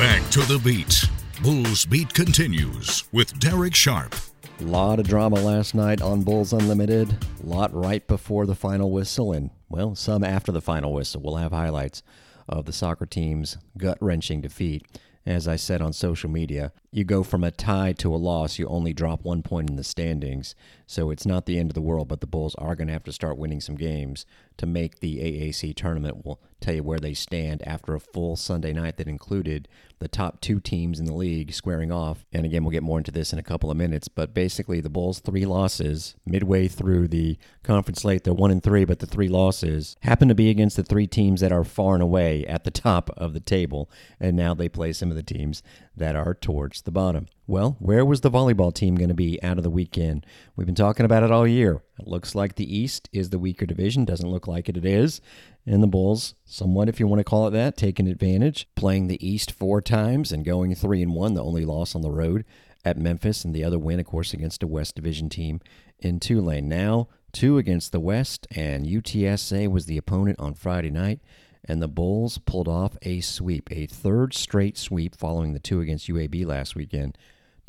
Back to the beat. Bulls Beat continues with Derek Sharp. A lot of drama last night on Bulls Unlimited. A lot right before the final whistle, and, well, some after the final whistle. We'll have highlights of the soccer team's gut wrenching defeat. As I said on social media, you go from a tie to a loss, you only drop one point in the standings. So it's not the end of the world, but the Bulls are going to have to start winning some games to make the AAC tournament. Tell you where they stand after a full Sunday night that included the top two teams in the league squaring off. And again, we'll get more into this in a couple of minutes. But basically, the Bulls' three losses midway through the conference slate, they're one and three, but the three losses happen to be against the three teams that are far and away at the top of the table. And now they play some of the teams that are towards the bottom. Well, where was the volleyball team going to be out of the weekend? We've been talking about it all year. It looks like the East is the weaker division. Doesn't look like it. It is. And the Bulls, somewhat, if you want to call it that, taking advantage, playing the East four times and going three and one. The only loss on the road at Memphis, and the other win, of course, against a West Division team in Tulane. Now two against the West, and UTSA was the opponent on Friday night and the Bulls pulled off a sweep, a third straight sweep following the two against UAB last weekend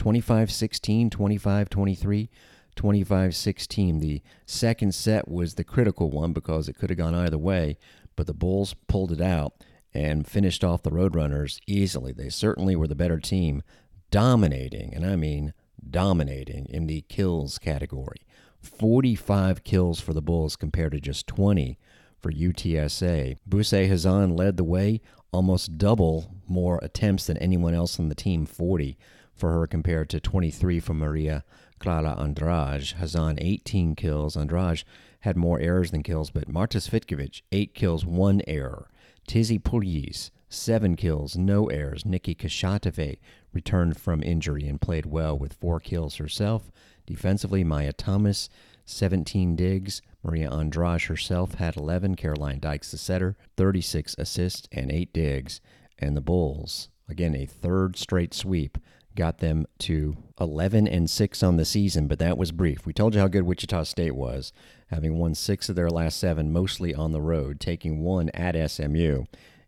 25 16, 25 23, 25 16. The second set was the critical one because it could have gone either way, but the Bulls pulled it out and finished off the Roadrunners easily. They certainly were the better team, dominating, and I mean dominating in the kills category. 45 kills for the Bulls compared to just 20 for UTSA. Buse Hazan led the way, almost double more attempts than anyone else on the team, 40 for her compared to 23 for Maria Clara Andrade. Hazan, 18 kills. Andrade had more errors than kills, but Marta Svitkovic, 8 kills, 1 error. Tizzy Pugliese, 7 kills, no errors. Nikki Kashatove returned from injury and played well with 4 kills herself. Defensively, Maya Thomas, 17 digs. Maria Andrade herself had 11. Caroline Dykes, the setter, 36 assists and 8 digs. And the Bulls, again, a third straight sweep, got them to 11 and 6 on the season, but that was brief. We told you how good Wichita State was, having won six of their last seven, mostly on the road, taking one at SMU,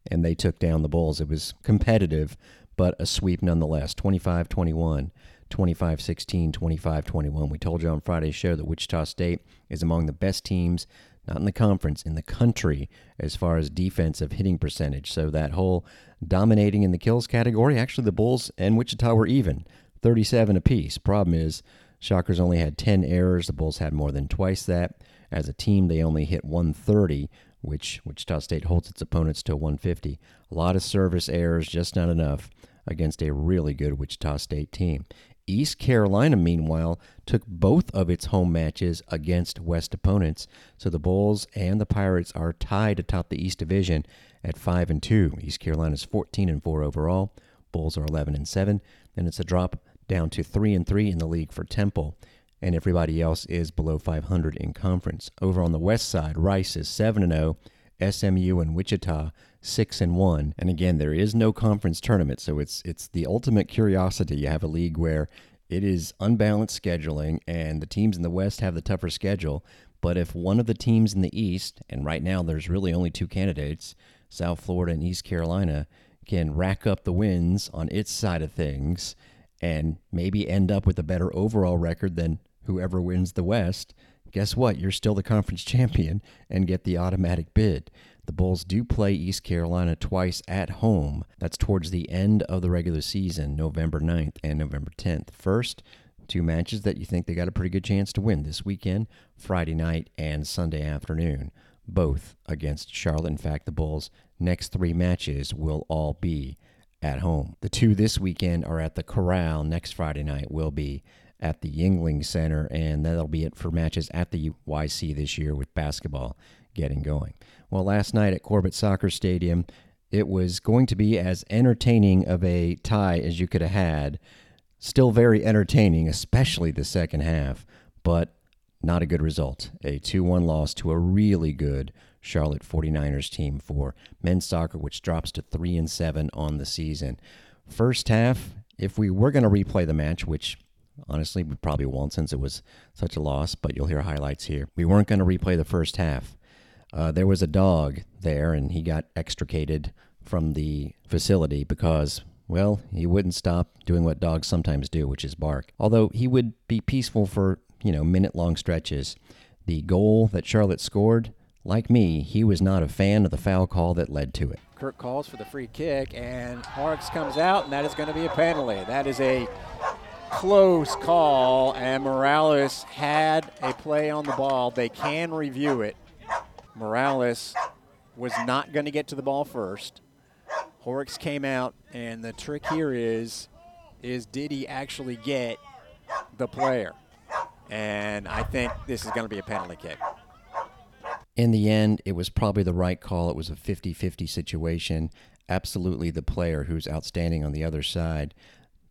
and they took down the Bulls. It was competitive, but a sweep nonetheless 25 21. 25 16, 25 21. We told you on Friday's show that Wichita State is among the best teams, not in the conference, in the country as far as defensive hitting percentage. So that whole dominating in the kills category, actually, the Bulls and Wichita were even 37 apiece. Problem is, Shockers only had 10 errors. The Bulls had more than twice that. As a team, they only hit 130, which Wichita State holds its opponents to 150. A lot of service errors, just not enough against a really good Wichita State team. East Carolina, meanwhile, took both of its home matches against West opponents, so the Bulls and the Pirates are tied atop the East Division at five and two. East Carolina's 14 and four overall. Bulls are 11 and seven. Then it's a drop down to three and three in the league for Temple, and everybody else is below 500 in conference. Over on the West side, Rice is seven and oh. zero. SMU and Wichita six and one. And again, there is no conference tournament, so it's it's the ultimate curiosity. You have a league where it is unbalanced scheduling, and the teams in the West have the tougher schedule. But if one of the teams in the East, and right now there's really only two candidates, South Florida and East Carolina, can rack up the wins on its side of things and maybe end up with a better overall record than whoever wins the West, guess what? You're still the conference champion and get the automatic bid. The Bulls do play East Carolina twice at home. That's towards the end of the regular season, November 9th and November 10th. First, two matches that you think they got a pretty good chance to win this weekend, Friday night and Sunday afternoon, both against Charlotte. In fact, the Bulls' next three matches will all be at home. The two this weekend are at the Corral. Next Friday night will be at the Yuengling Center, and that'll be it for matches at the YC this year with basketball getting going. Well, last night at Corbett Soccer Stadium, it was going to be as entertaining of a tie as you could have had. Still very entertaining, especially the second half, but not a good result. A 2 1 loss to a really good Charlotte 49ers team for men's soccer, which drops to 3 and 7 on the season. First half, if we were going to replay the match, which honestly we probably won't since it was such a loss, but you'll hear highlights here. We weren't going to replay the first half. Uh, there was a dog there, and he got extricated from the facility because well, he wouldn't stop doing what dogs sometimes do, which is bark. Although he would be peaceful for, you know, minute long stretches. The goal that Charlotte scored, like me, he was not a fan of the foul call that led to it. Kirk calls for the free kick, and Horrocks comes out, and that is going to be a penalty. That is a close call, and Morales had a play on the ball. They can review it. Morales was not going to get to the ball first. Horrocks came out, and the trick here is, is did he actually get the player? And I think this is going to be a penalty kick. In the end, it was probably the right call. It was a 50 50 situation. Absolutely, the player who's outstanding on the other side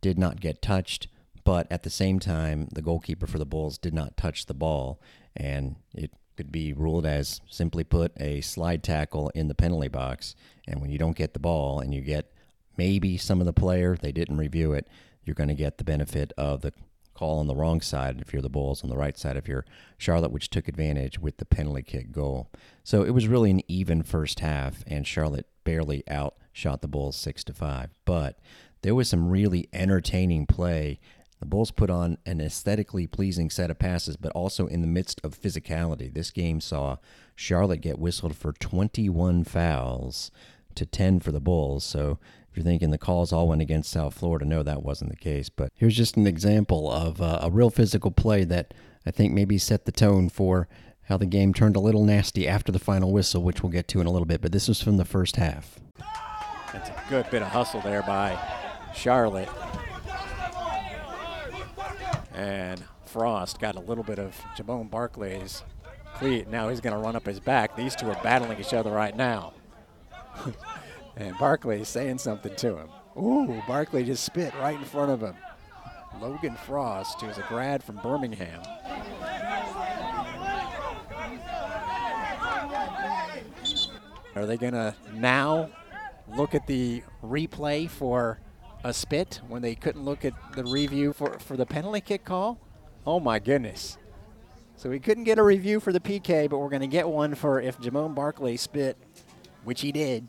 did not get touched, but at the same time, the goalkeeper for the Bulls did not touch the ball, and it could be ruled as simply put a slide tackle in the penalty box. And when you don't get the ball and you get maybe some of the player, they didn't review it, you're going to get the benefit of the call on the wrong side if you're the Bulls, on the right side if you're Charlotte, which took advantage with the penalty kick goal. So it was really an even first half, and Charlotte barely outshot the Bulls six to five. But there was some really entertaining play. The Bulls put on an aesthetically pleasing set of passes, but also in the midst of physicality. This game saw Charlotte get whistled for 21 fouls to 10 for the Bulls. So if you're thinking the calls all went against South Florida, no, that wasn't the case. But here's just an example of uh, a real physical play that I think maybe set the tone for how the game turned a little nasty after the final whistle, which we'll get to in a little bit. But this was from the first half. That's a good bit of hustle there by Charlotte. And Frost got a little bit of Jamone Barclay's cleat. Now he's going to run up his back. These two are battling each other right now. And Barkley saying something to him. Ooh, Barkley just spit right in front of him. Logan Frost, who's a grad from Birmingham. Are they going to now look at the replay for a spit when they couldn't look at the review for, for the penalty kick call? Oh my goodness. So we couldn't get a review for the PK, but we're going to get one for if Jamone Barkley spit, which he did,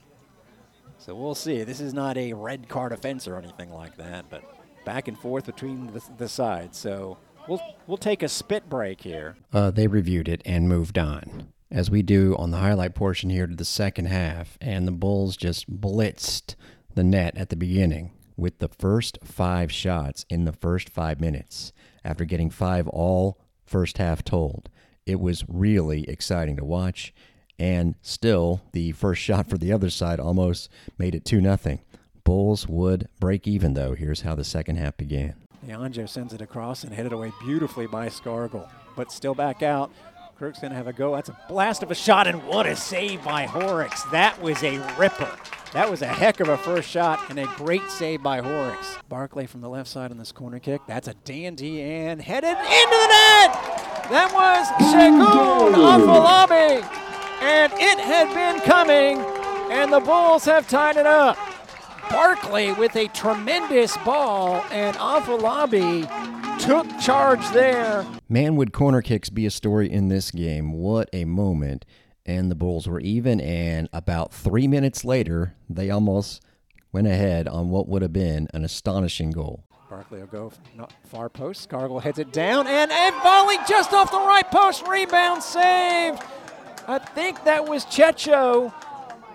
so we'll see. This is not a red card offense or anything like that, but back and forth between the, the sides. So we'll we'll take a spit break here. Uh, they reviewed it and moved on, as we do on the highlight portion here to the second half, and the Bulls just blitzed the net at the beginning with the first five shots in the first five minutes after getting five all first half told. It was really exciting to watch and still the first shot for the other side almost made it 2 nothing. Bulls would break even though. Here's how the second half began. Leonjo sends it across and headed away beautifully by Scargill, but still back out. Kirk's going to have a go. That's a blast of a shot, and what a save by Horrocks. That was a ripper. That was a heck of a first shot and a great save by Horrocks. Barclay from the left side on this corner kick. That's a dandy and headed into the net. That was Segun Afolabi and it had been coming, and the Bulls have tied it up. Barkley with a tremendous ball, and Afolabi took charge there. Man, would corner kicks be a story in this game? What a moment. And the Bulls were even, and about three minutes later, they almost went ahead on what would have been an astonishing goal. Barkley will go not far post. Cargill heads it down, and a volley just off the right post. Rebound saved. I think that was Checho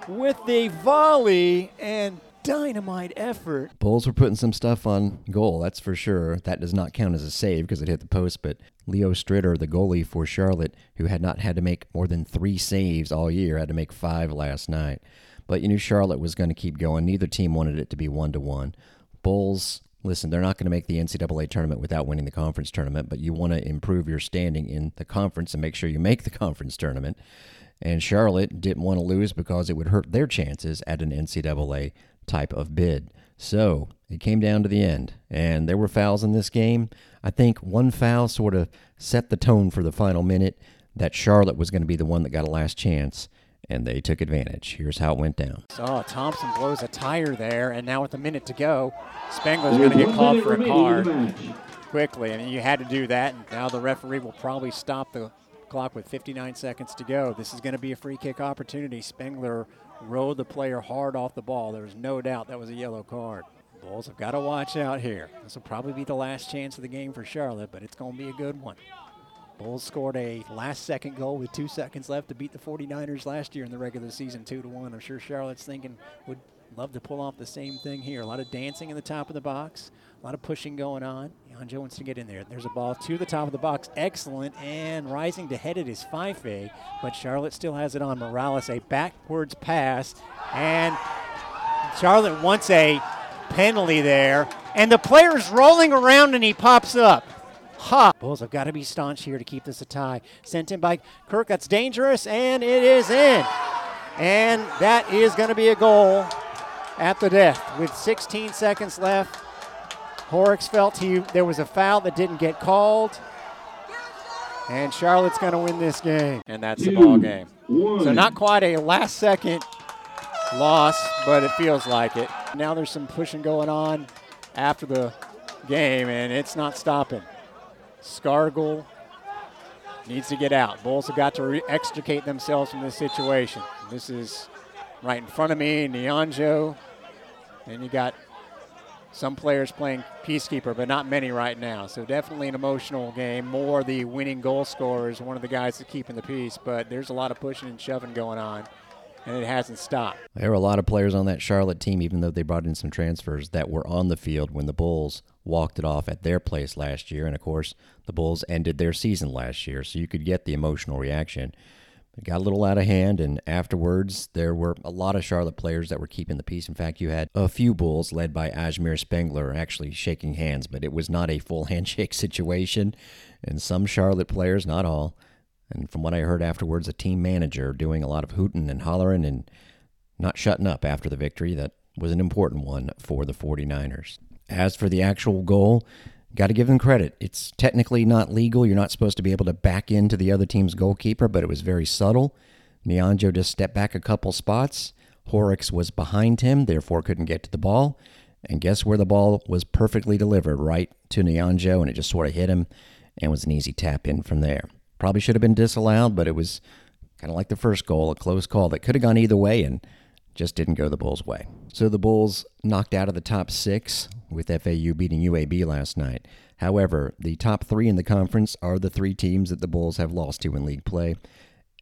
with the volley and dynamite effort. Bulls were putting some stuff on goal, that's for sure. That does not count as a save because it hit the post, but Leo Stritter, the goalie for Charlotte, who had not had to make more than three saves all year, had to make five last night. But you knew Charlotte was going to keep going. Neither team wanted it to be one to one. Bulls listen, they're not going to make the NCAA tournament without winning the conference tournament, but you want to improve your standing in the conference and make sure you make the conference tournament. And Charlotte didn't want to lose because it would hurt their chances at an NCAA type of bid. So it came down to the end, and there were fouls in this game. I think one foul sort of set the tone for the final minute that Charlotte was going to be the one that got a last chance and they took advantage. Here's how it went down. So Thompson blows a tire there, and now with a minute to go, Spengler's going to get called for a card quickly, and you had to do that. And now the referee will probably stop the clock with 59 seconds to go. This is going to be a free kick opportunity. Spengler rode the player hard off the ball. There was no doubt that was a yellow card. Bulls have got to watch out here. This will probably be the last chance of the game for Charlotte, but it's going to be a good one. Bulls scored a last second goal with two seconds left to beat the 49ers last year in the regular season 2 to 1. I'm sure Charlotte's thinking would love to pull off the same thing here. A lot of dancing in the top of the box, a lot of pushing going on. Joe wants to get in there. There's a ball to the top of the box. Excellent. And rising to head it is Fife, but Charlotte still has it on Morales. A backwards pass. And Charlotte wants a penalty there. And the player's rolling around and he pops up. Ha! Bulls have got to be staunch here to keep this a tie. Sent in by Kirk. That's dangerous, and it is in. And that is going to be a goal at the death with 16 seconds left. Horrocks felt he there was a foul that didn't get called. And Charlotte's going to win this game. And that's the ball game. So not quite a last second loss, but it feels like it. Now there's some pushing going on after the game, and it's not stopping. Scargill needs to get out. Bulls have got to re- extricate themselves from this situation. This is right in front of me, Nyonjo. And you got some players playing peacekeeper, but not many right now. So definitely an emotional game. More the winning goal scorer is one of the guys that's keeping the peace, but there's a lot of pushing and shoving going on and it hasn't stopped. There were a lot of players on that Charlotte team, even though they brought in some transfers that were on the field when the Bulls walked it off at their place last year. And of course, the Bulls ended their season last year, so you could get the emotional reaction. It got a little out of hand, and afterwards, there were a lot of Charlotte players that were keeping the peace. In fact, you had a few Bulls led by Ajmer Spengler actually shaking hands, but it was not a full handshake situation. And some Charlotte players, not all, and from what I heard afterwards, a team manager doing a lot of hooting and hollering and not shutting up after the victory. That was an important one for the 49ers. As for the actual goal, got to give them credit. It's technically not legal. You're not supposed to be able to back into the other team's goalkeeper, but it was very subtle. Nyonjo just stepped back a couple spots. Horrocks was behind him, therefore couldn't get to the ball. And guess where the ball was perfectly delivered? Right to Nyonjo, and it just sort of hit him and was an easy tap in from there. Probably should have been disallowed, but it was kind of like the first goal, a close call that could have gone either way and just didn't go the Bulls' way. So the Bulls knocked out of the top six with FAU beating UAB last night. However, the top three in the conference are the three teams that the Bulls have lost to in league play.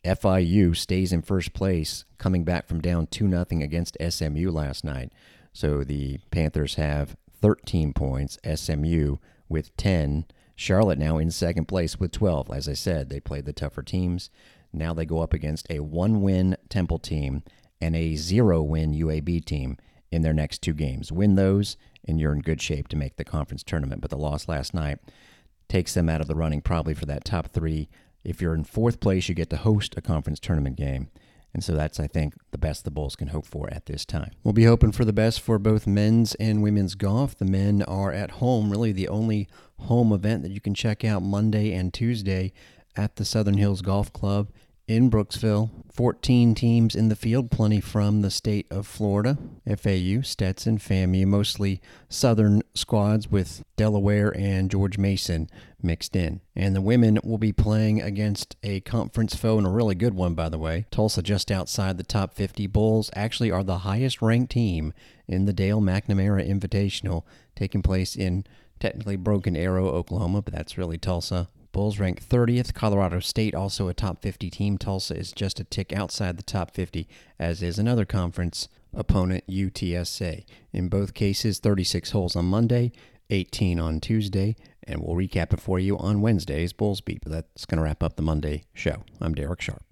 FIU stays in first place, coming back from down 2 0 against SMU last night. So the Panthers have 13 points, SMU with 10. Charlotte now in second place with 12. As I said, they played the tougher teams. Now they go up against a one win Temple team and a zero win UAB team in their next two games. Win those, and you're in good shape to make the conference tournament. But the loss last night takes them out of the running probably for that top three. If you're in fourth place, you get to host a conference tournament game. And so that's, I think, the best the Bulls can hope for at this time. We'll be hoping for the best for both men's and women's golf. The men are at home, really the only home event that you can check out Monday and Tuesday at the Southern Hills Golf Club in Brooksville. 14 teams in the field, plenty from the state of Florida. FAU, Stetson, FAMU, mostly southern squads with Delaware and George Mason mixed in. And the women will be playing against a conference foe and a really good one, by the way. Tulsa, just outside the top 50. Bulls actually are the highest ranked team in the Dale McNamara Invitational, taking place in technically Broken Arrow, Oklahoma, but that's really Tulsa. Bulls rank 30th. Colorado State, also a top 50 team. Tulsa is just a tick outside the top 50, as is another conference opponent, UTSA. In both cases, 36 holes on Monday, 18 on Tuesday, and we'll recap it for you on Wednesday's Bulls Beat. But that's going to wrap up the Monday show. I'm Derek Sharp.